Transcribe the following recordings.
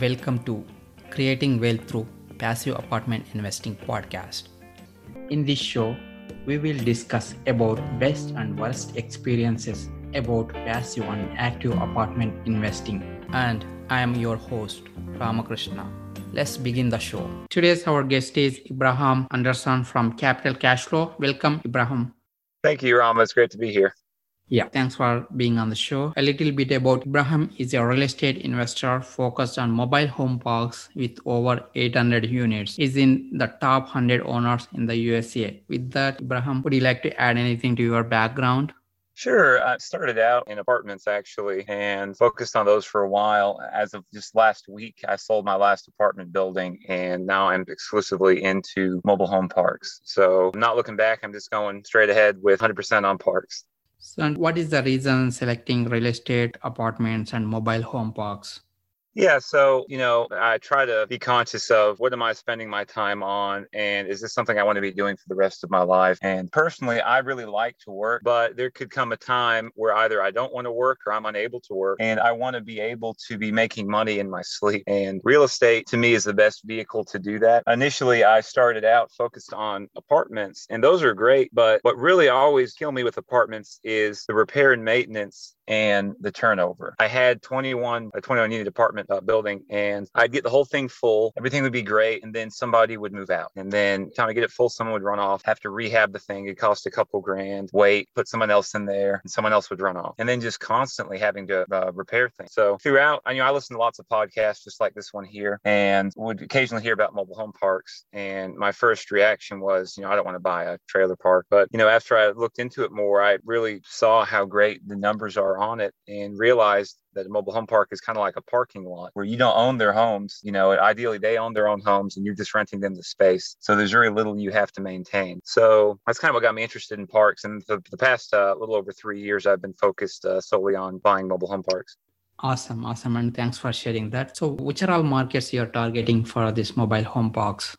Welcome to Creating Wealth Through Passive Apartment Investing podcast. In this show, we will discuss about best and worst experiences about passive and active apartment investing. And I am your host, Ramakrishna. Let's begin the show. Today's our guest is Ibrahim Anderson from Capital Cashflow. Welcome, Ibrahim. Thank you, Rama. It's great to be here. Yeah, thanks for being on the show. A little bit about Ibrahim is a real estate investor focused on mobile home parks with over 800 units. Is in the top 100 owners in the USA. With that, Ibrahim, would you like to add anything to your background? Sure. I started out in apartments actually and focused on those for a while. As of just last week, I sold my last apartment building and now I'm exclusively into mobile home parks. So I'm not looking back. I'm just going straight ahead with 100% on parks. So, and what is the reason selecting real estate, apartments, and mobile home parks? Yeah, so you know, I try to be conscious of what am I spending my time on, and is this something I want to be doing for the rest of my life? And personally, I really like to work, but there could come a time where either I don't want to work or I'm unable to work, and I want to be able to be making money in my sleep. And real estate to me is the best vehicle to do that. Initially, I started out focused on apartments, and those are great, but what really always kill me with apartments is the repair and maintenance and the turnover. I had 21 a 21 unit apartment uh, building and I'd get the whole thing full. Everything would be great and then somebody would move out. And then time to get it full someone would run off, have to rehab the thing. It cost a couple grand. Wait, put someone else in there and someone else would run off. And then just constantly having to uh, repair things. So throughout, I you know I listen to lots of podcasts just like this one here and would occasionally hear about mobile home parks and my first reaction was, you know, I don't want to buy a trailer park, but you know, after I looked into it more, I really saw how great the numbers are on it and realized that a mobile home park is kind of like a parking lot where you don't own their homes. You know, ideally they own their own homes and you're just renting them the space. So there's very little you have to maintain. So that's kind of what got me interested in parks. And for the past uh, little over three years, I've been focused uh, solely on buying mobile home parks. Awesome, awesome. And thanks for sharing that. So, which are all markets you're targeting for this mobile home parks?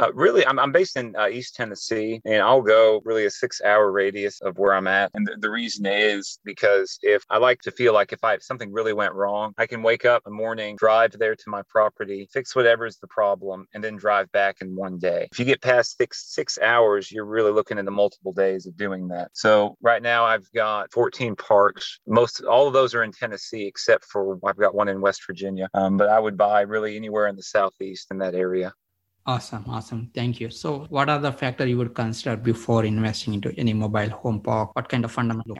Uh, really, I'm, I'm based in uh, East Tennessee, and I'll go really a six hour radius of where I'm at. And the, the, reason is because if I like to feel like if I if something really went wrong, I can wake up in the morning, drive there to my property, fix whatever's the problem, and then drive back in one day. If you get past six six hours, you're really looking into multiple days of doing that. So right now I've got 14 parks. Most all of those are in Tennessee, except for I've got one in West Virginia. Um, but I would buy really anywhere in the southeast in that area. Awesome, awesome. Thank you. So, what are the factors you would consider before investing into any mobile home park? What kind of fundamental?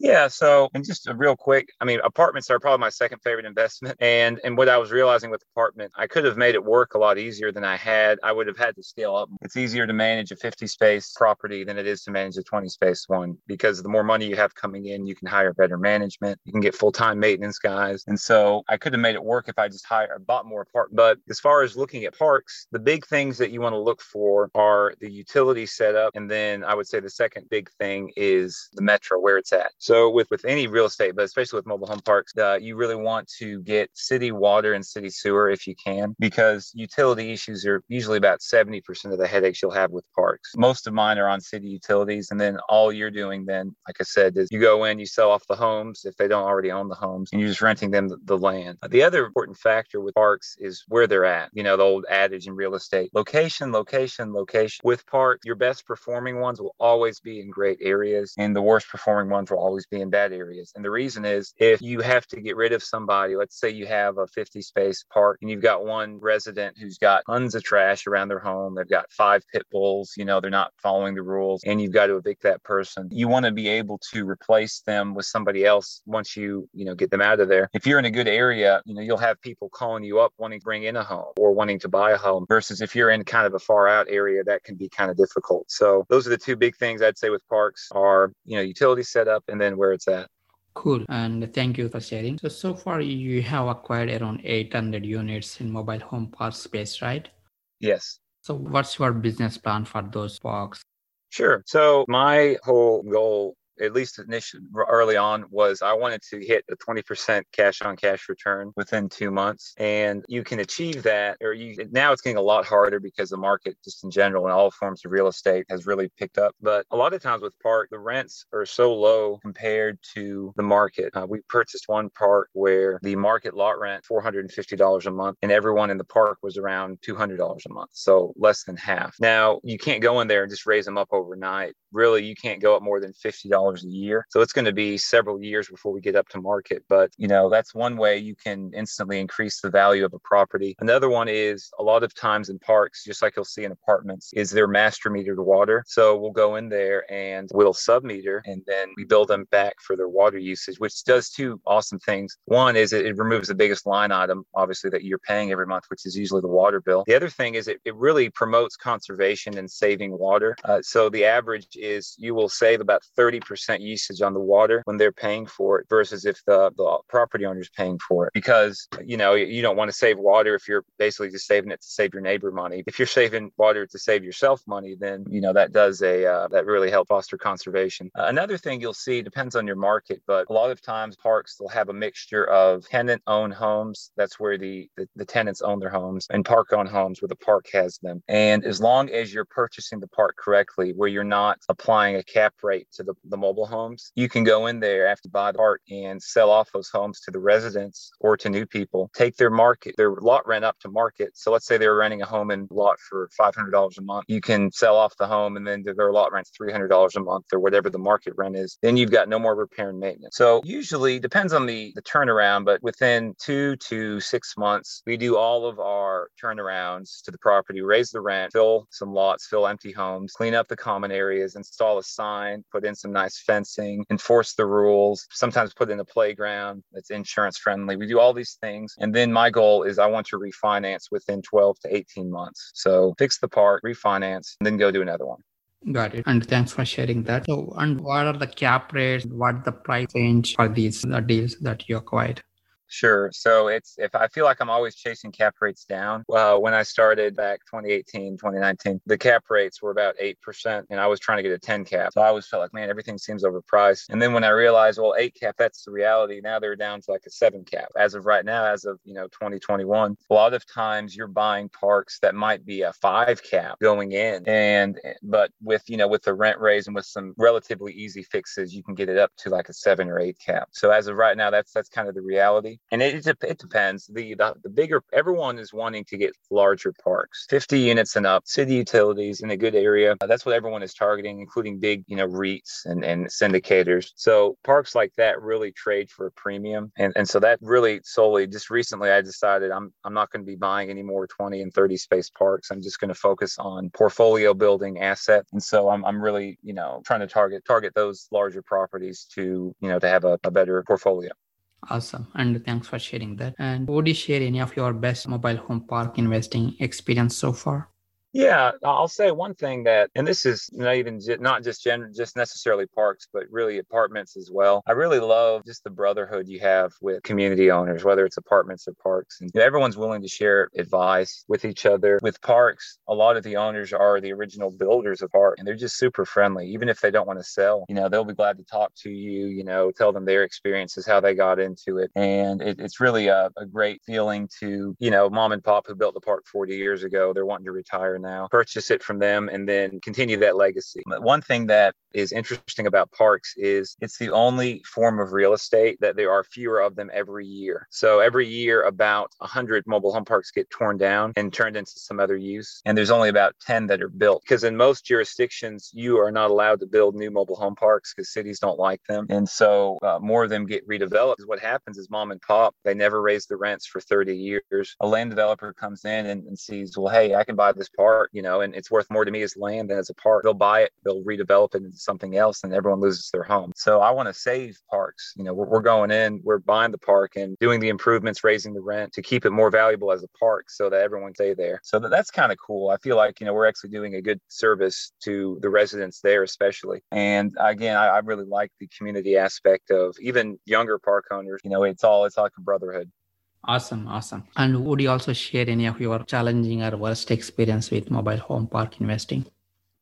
Yeah. So, and just a real quick, I mean, apartments are probably my second favorite investment. And and what I was realizing with apartment, I could have made it work a lot easier than I had. I would have had to scale up. It's easier to manage a 50 space property than it is to manage a 20 space one because the more money you have coming in, you can hire better management. You can get full time maintenance guys. And so I could have made it work if I just hired bought more apartment. But as far as looking at parks, the big things that you want to look for are the utility setup, and then I would say the second big thing is the metro where it's at. So with with any real estate, but especially with mobile home parks, uh, you really want to get city water and city sewer if you can, because utility issues are usually about seventy percent of the headaches you'll have with parks. Most of mine are on city utilities, and then all you're doing then, like I said, is you go in, you sell off the homes if they don't already own the homes, and you're just renting them the, the land. The other important factor with parks is where they're at. You know, the old adage in real estate: location, location, location. With parks, your best performing ones will always be in great areas, and the worst performing ones will always be in bad areas. And the reason is if you have to get rid of somebody, let's say you have a 50 space park and you've got one resident who's got tons of trash around their home, they've got five pit bulls, you know, they're not following the rules, and you've got to evict that person. You want to be able to replace them with somebody else once you, you know, get them out of there. If you're in a good area, you know, you'll have people calling you up wanting to bring in a home or wanting to buy a home versus if you're in kind of a far out area, that can be kind of difficult. So those are the two big things I'd say with parks are, you know, utility setup and then where it's at. Cool. And thank you for sharing. So, so far you have acquired around 800 units in mobile home park space, right? Yes. So what's your business plan for those parks? Sure. So my whole goal at least initially early on, was I wanted to hit a 20% cash on cash return within two months. And you can achieve that, or you now it's getting a lot harder because the market, just in general, in all forms of real estate, has really picked up. But a lot of times with park, the rents are so low compared to the market. Uh, we purchased one park where the market lot rent $450 a month, and everyone in the park was around $200 a month, so less than half. Now you can't go in there and just raise them up overnight. Really, you can't go up more than $50 a year. So it's going to be several years before we get up to market. But you know that's one way you can instantly increase the value of a property. Another one is a lot of times in parks, just like you'll see in apartments, is their master metered water. So we'll go in there and we'll sub meter, and then we bill them back for their water usage, which does two awesome things. One is it, it removes the biggest line item, obviously, that you're paying every month, which is usually the water bill. The other thing is it, it really promotes conservation and saving water. Uh, so the average is you will save about 30% usage on the water when they're paying for it versus if the, the property owner is paying for it. Because you know you don't want to save water if you're basically just saving it to save your neighbor money. If you're saving water to save yourself money then you know that does a uh, that really help foster conservation. Uh, another thing you'll see depends on your market but a lot of times parks will have a mixture of tenant owned homes that's where the, the the tenants own their homes and park owned homes where the park has them. And as long as you're purchasing the park correctly where you're not applying a cap rate to the, the mobile homes you can go in there after buy the park and sell off those homes to the residents or to new people take their market their lot rent up to market. So let's say they were renting a home in lot for $500 a month you can sell off the home and then their lot rent's $300 a month or whatever the market rent is then you've got no more repair and maintenance. So usually depends on the the turnaround but within two to six months we do all of our turnarounds to the property raise the rent fill some lots fill empty homes clean up the common areas install a sign put in some nice fencing enforce the rules sometimes put in a playground that's insurance friendly we do all these things and then my goal is i want to refinance within 12 to 18 months so fix the park refinance and then go do another one Got it. And thanks for sharing that. So, and what are the cap rates? What the price range for these the deals that you acquired? Sure. So it's if I feel like I'm always chasing cap rates down. Well, when I started back 2018, 2019, the cap rates were about 8%, and I was trying to get a 10 cap. So I always felt like, man, everything seems overpriced. And then when I realized, well, 8 cap, that's the reality. Now they're down to like a 7 cap. As of right now, as of, you know, 2021, a lot of times you're buying parks that might be a 5 cap going in. And, eh, but with, you know, with the rent raise and with some relatively easy fixes, you can get it up to like a 7 or 8 cap. So as of right now, that's, that's kind of the reality and it, it, depends. The, the, the bigger everyone is wanting to get larger parks, 50 units and up, city utilities in a good area. Uh, that's what everyone is targeting, including big you know REITs and, and syndicators. So parks like that really trade for a premium, and and so that really solely just recently I decided I'm I'm not going to be buying any more 20 and 30 space parks. I'm just going to focus on portfolio building asset, and so I'm I'm really you know trying to target target those larger properties to you know to have a, a better portfolio. Awesome. And thanks for sharing that. And would you share any of your best mobile home park investing experience so far? Yeah, I'll say one thing that, and this is not even not just gen, just necessarily parks, but really apartments as well. I really love just the brotherhood you have with community owners, whether it's apartments or parks, and everyone's willing to share advice with each other. With parks, a lot of the owners are the original builders of park, and they're just super friendly. Even if they don't want to sell, you know, they'll be glad to talk to you. You know, tell them their experiences, how they got into it, and it, it's really a, a great feeling to, you know, mom and pop who built the park 40 years ago. They're wanting to retire now, purchase it from them, and then continue that legacy. One thing that is interesting about parks is it's the only form of real estate that there are fewer of them every year. So every year, about 100 mobile home parks get torn down and turned into some other use. And there's only about 10 that are built because in most jurisdictions, you are not allowed to build new mobile home parks because cities don't like them. And so uh, more of them get redeveloped. What happens is mom and pop, they never raise the rents for 30 years. A land developer comes in and, and sees, well, hey, I can buy this park you know, and it's worth more to me as land than as a park. They'll buy it, they'll redevelop it into something else, and everyone loses their home. So I want to save parks. You know, we're, we're going in, we're buying the park and doing the improvements, raising the rent to keep it more valuable as a park so that everyone stay there. So that, that's kind of cool. I feel like, you know, we're actually doing a good service to the residents there, especially. And again, I, I really like the community aspect of even younger park owners. You know, it's all, it's like a brotherhood. Awesome, awesome. And would you also share any of your challenging or worst experience with mobile home park investing?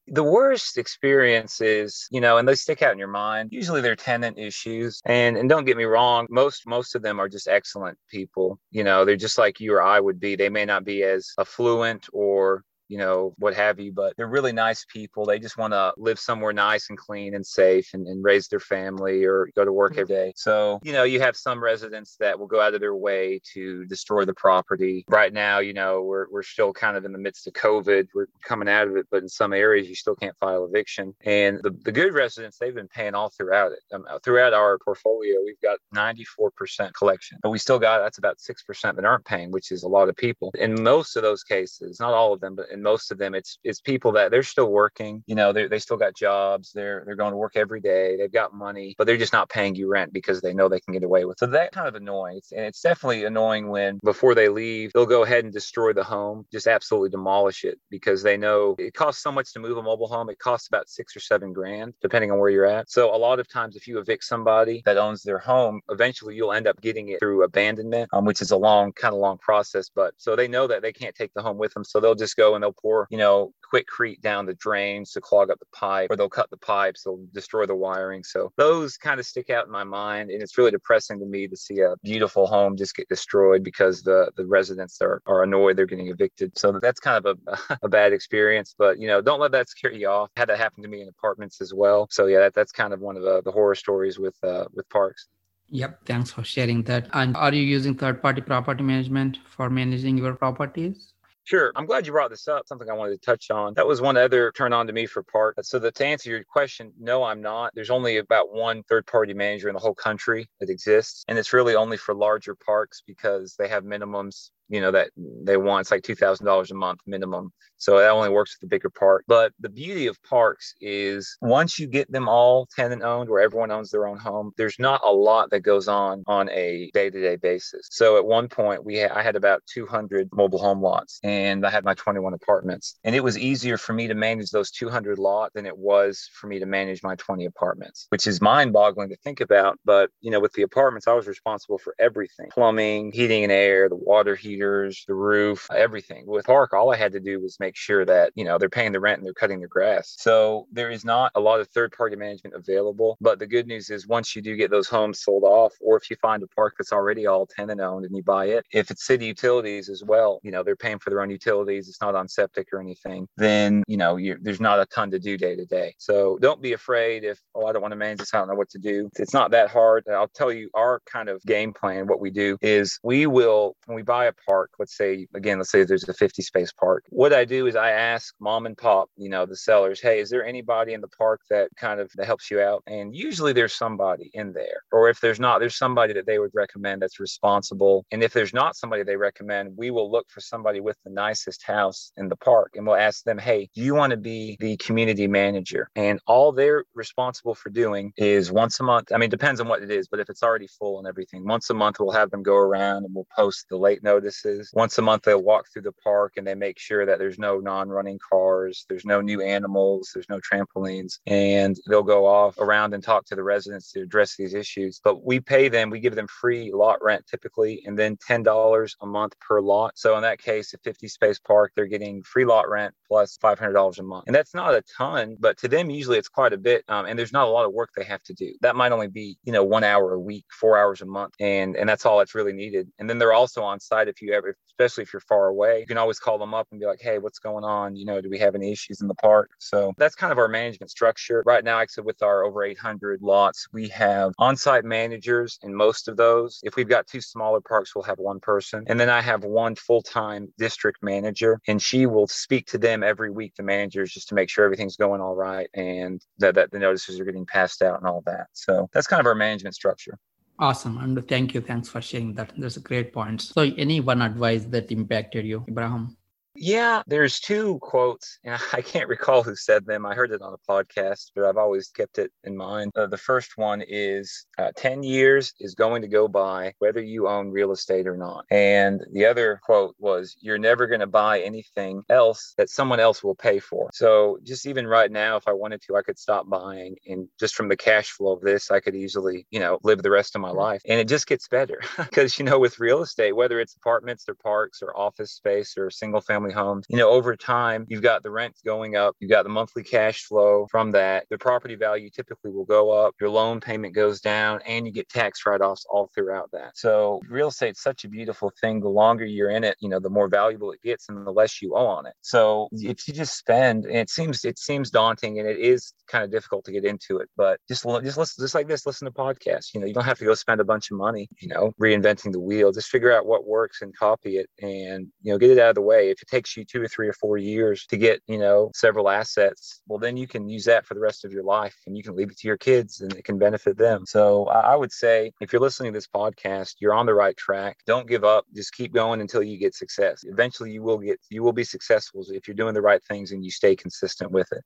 The worst experiences, you know, and they stick out in your mind. Usually they're tenant issues. And and don't get me wrong, most most of them are just excellent people. You know, they're just like you or I would be. They may not be as affluent or you know, what have you. But they're really nice people. They just want to live somewhere nice and clean and safe and, and raise their family or go to work mm-hmm. every day. So, you know, you have some residents that will go out of their way to destroy the property. Right now, you know, we're, we're still kind of in the midst of COVID. We're coming out of it, but in some areas, you still can't file eviction. And the, the good residents, they've been paying all throughout it. Um, throughout our portfolio, we've got 94% collection, but we still got that's about 6% that aren't paying, which is a lot of people. In most of those cases, not all of them, but in most of them it's it's people that they're still working you know they still got jobs they're they're going to work every day they've got money but they're just not paying you rent because they know they can get away with it. so that kind of annoys and it's definitely annoying when before they leave they'll go ahead and destroy the home just absolutely demolish it because they know it costs so much to move a mobile home it costs about six or seven grand depending on where you're at so a lot of times if you evict somebody that owns their home eventually you'll end up getting it through abandonment um, which is a long kind of long process but so they know that they can't take the home with them so they'll just go and they'll pour, you know, Quikrete down the drains to clog up the pipe, or they'll cut the pipes, they'll destroy the wiring. So those kind of stick out in my mind. And it's really depressing to me to see a beautiful home just get destroyed because the, the residents are, are annoyed they're getting evicted. So that's kind of a, a bad experience. But, you know, don't let that scare you off. had that happen to me in apartments as well. So yeah, that, that's kind of one of the, the horror stories with uh, with parks. Yep, thanks for sharing that. And are you using third party property management for managing your properties? Sure. I'm glad you brought this up. Something I wanted to touch on. That was one other turn on to me for Park. So the, to answer your question, no, I'm not. There's only about one third party manager in the whole country that exists. And it's really only for larger parks because they have minimums you know that they want it's like $2000 a month minimum. So that only works with the bigger park but the beauty of parks is once you get them all tenant owned where everyone owns their own home there's not a lot that goes on on a day-to-day basis. So at one point we ha- i had about 200 mobile home lots and i had my 21 apartments. And it was easier for me to manage those 200 lot than it was for me to manage my 20 apartments which is mind-boggling to think about. But you know with the apartments i was responsible for everything plumbing heating and air the water heater the roof, everything. With Park, all I had to do was make sure that, you know, they're paying the rent and they're cutting the grass. So there is not a lot of third party management available. But the good news is once you do get those homes sold off, or if you find a park that's already all tenant owned and you buy it, if it's city utilities as well, you know, they're paying for their own utilities, it's not on septic or anything, then, you know, there's not a ton to do day to day. So don't be afraid if, oh, I don't want to manage this, I don't know what to do. It's not that hard. I'll tell you our kind of game plan, what we do is we will, when we buy a park, let's say, again, let's say there's a 50 space park. What I do is I ask mom and pop, you know, the sellers, hey, is there anybody in the park that kind of that helps you out? And usually there's somebody in there. Or if there's not, there's somebody that they would recommend that's responsible. And if there's not somebody they recommend, we will look for somebody with the nicest house in the park and we'll ask them, hey, do you want to be the community manager? And all they're responsible for doing is once a month. I mean, depends on what it is, but if it's already full and everything, once a month we'll have them go around and we'll post the late notice once a month, they'll walk through the park and they make sure that there's no non running cars, there's no new animals, there's no trampolines, and they'll go off around and talk to the residents to address these issues. But we pay them, we give them free lot rent typically, and then $10 a month per lot. So in that case, a 50 space park, they're getting free lot rent plus $500 a month. And that's not a ton, but to them, usually it's quite a bit. Um, and there's not a lot of work they have to do. That might only be, you know, one hour a week, four hours a month. And, and that's all that's really needed. And then they're also on site if you ever, especially if you're far away. You can always call them up and be like, hey, what's going on? You know, do we have any issues in the park? So that's kind of our management structure. Right now, i said with our over 800 lots, we have on site managers in most of those. If we've got two smaller parks, we'll have one person. And then I have one full time district manager, and she will speak to them every week, the managers, just to make sure everything's going all right and that, that the notices are getting passed out and all that. So that's kind of our management structure. Awesome. And thank you. Thanks for sharing that. That's a great point. So, any one advice that impacted you, Ibrahim? Yeah, there's two quotes, and I can't recall who said them. I heard it on a podcast, but I've always kept it in mind. Uh, the first one is uh, 10 years is going to go by whether you own real estate or not. And the other quote was, You're never going to buy anything else that someone else will pay for. So, just even right now, if I wanted to, I could stop buying. And just from the cash flow of this, I could easily, you know, live the rest of my life. And it just gets better because, you know, with real estate, whether it's apartments or parks or office space or single family family homes. You know, over time, you've got the rents going up, you've got the monthly cash flow from that. The property value typically will go up, your loan payment goes down, and you get tax write offs all throughout that. So, real estate's such a beautiful thing. The longer you're in it, you know, the more valuable it gets and the less you owe on it. So, if you just spend, and it seems, it seems daunting and it is kind of difficult to get into it, but just, just listen, just like this, listen to podcasts. You know, you don't have to go spend a bunch of money, you know, reinventing the wheel. Just figure out what works and copy it and, you know, get it out of the way. If it takes you two or three or four years to get, you know, several assets, well, then you can use that for the rest of your life and you can leave it to your kids and it can benefit them. So I would say if you're listening to this podcast, you're on the right track. Don't give up. Just keep going until you get success. Eventually you will get, you will be successful if you're doing the right things and you stay consistent with it.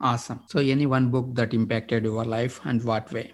Awesome. So, any one book that impacted your life and what way?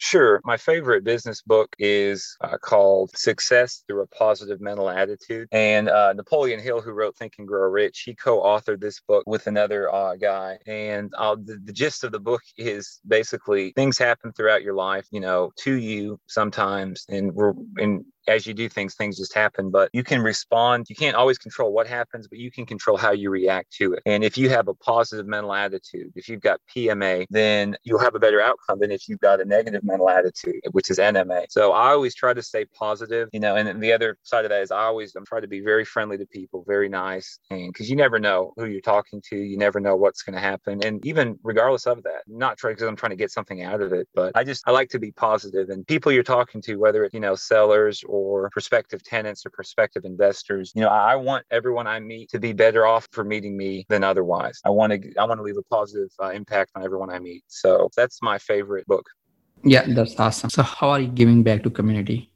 Sure. My favorite business book is uh, called Success Through a Positive Mental Attitude. And uh, Napoleon Hill, who wrote Think and Grow Rich, he co authored this book with another uh, guy. And uh, the, the gist of the book is basically things happen throughout your life, you know, to you sometimes. And we're in as you do things, things just happen, but you can respond. You can't always control what happens, but you can control how you react to it. And if you have a positive mental attitude, if you've got PMA, then you'll have a better outcome than if you've got a negative mental attitude, which is NMA. So I always try to stay positive, you know, and the other side of that is I always, I'm trying to be very friendly to people, very nice. And because you never know who you're talking to, you never know what's going to happen. And even regardless of that, not trying because I'm trying to get something out of it, but I just, I like to be positive. and people you're talking to, whether it's, you know, sellers or or prospective tenants or prospective investors. You know, I want everyone I meet to be better off for meeting me than otherwise. I want to I want to leave a positive uh, impact on everyone I meet. So that's my favorite book. Yeah, that's awesome. So how are you giving back to community?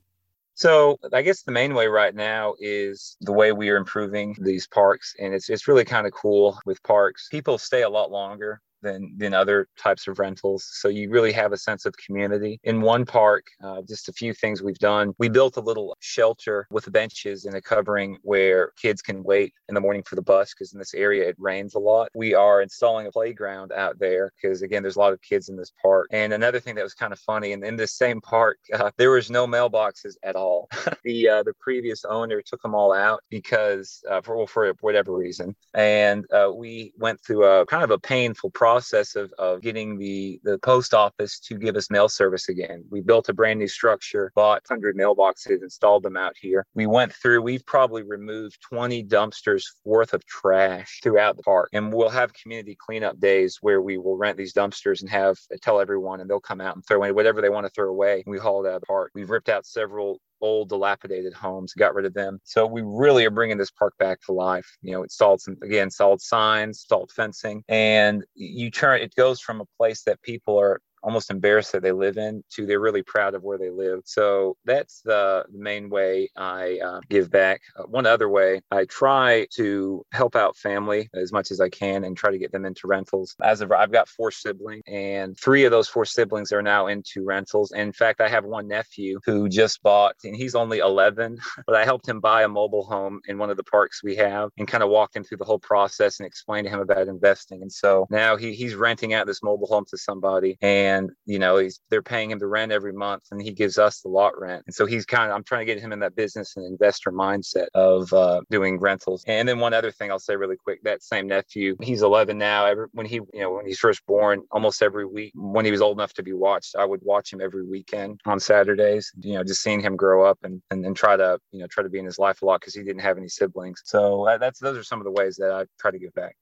So I guess the main way right now is the way we are improving these parks, and it's it's really kind of cool with parks. People stay a lot longer than than other types of rentals. So you really have a sense of community. In one park, uh, just a few things we've done. We built a little shelter with benches and a covering where kids can wait in the morning for the bus because in this area it rains a lot. We are installing a playground out there because again there's a lot of kids in this park. And another thing that was kind of funny, and in this same park uh, there was no mailboxes at all. the uh, the previous owner took them all out because uh, for for whatever reason, and uh, we went through a kind of a painful process process of, of getting the, the post office to give us mail service again. We built a brand new structure, bought 100 mailboxes, installed them out here. We went through, we've probably removed 20 dumpsters worth of trash throughout the park. And we'll have community cleanup days where we will rent these dumpsters and have tell everyone, and they'll come out and throw away whatever they want to throw away. We haul it out of the park. We've ripped out several old dilapidated homes, got rid of them. So we really are bringing this park back to life. You know, installed some again, installed signs, installed fencing, and you turn it goes from a place that people are almost embarrassed that they live in to they're really proud of where they live. So that's the main way I uh, give back. Uh, one other way, I try to help out family as much as I can and try to get them into rentals. As of I've got four siblings, and three of those four siblings are now into rentals. In fact, I have one nephew who just bought, and he's only 11, but I helped him buy a mobile home in one of the parks we have and kind of walked him through the whole process and explained to him about investing. And so now he, he's renting out this mobile home to somebody. And and you know he's they're paying him the rent every month and he gives us the lot rent and so he's kind of i'm trying to get him in that business and investor mindset of uh, doing rentals and then one other thing i'll say really quick that same nephew he's 11 now every, when he you know when he's first born almost every week when he was old enough to be watched i would watch him every weekend on saturdays you know just seeing him grow up and and, and try to you know try to be in his life a lot because he didn't have any siblings so uh, that's those are some of the ways that i try to give back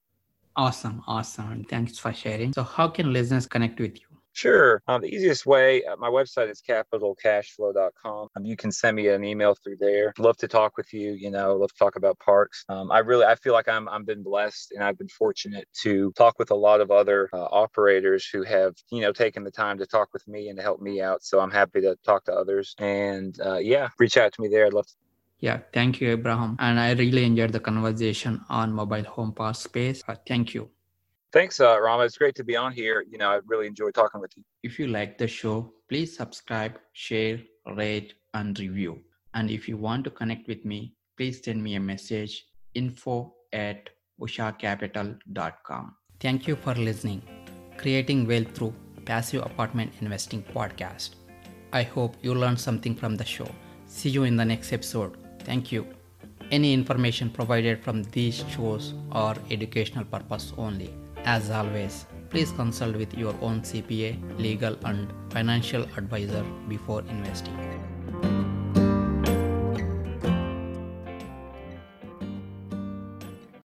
Awesome, awesome. Thanks for sharing. So, how can listeners connect with you? Sure. Um, the easiest way, uh, my website is capitalcashflow.com. Um, you can send me an email through there. Love to talk with you. You know, love to talk about parks. Um, I really, I feel like I'm, I've been blessed and I've been fortunate to talk with a lot of other uh, operators who have, you know, taken the time to talk with me and to help me out. So I'm happy to talk to others. And uh, yeah, reach out to me there. I'd love to. Yeah, thank you, Abraham. And I really enjoyed the conversation on mobile home park space. Uh, thank you. Thanks, uh, Rama. It's great to be on here. You know, I really enjoy talking with you. If you like the show, please subscribe, share, rate, and review. And if you want to connect with me, please send me a message info at ushacapital.com. Thank you for listening. Creating Wealth Through Passive Apartment Investing Podcast. I hope you learned something from the show. See you in the next episode. Thank you. Any information provided from these shows are educational purpose only. As always, please consult with your own CPA, legal and financial advisor before investing.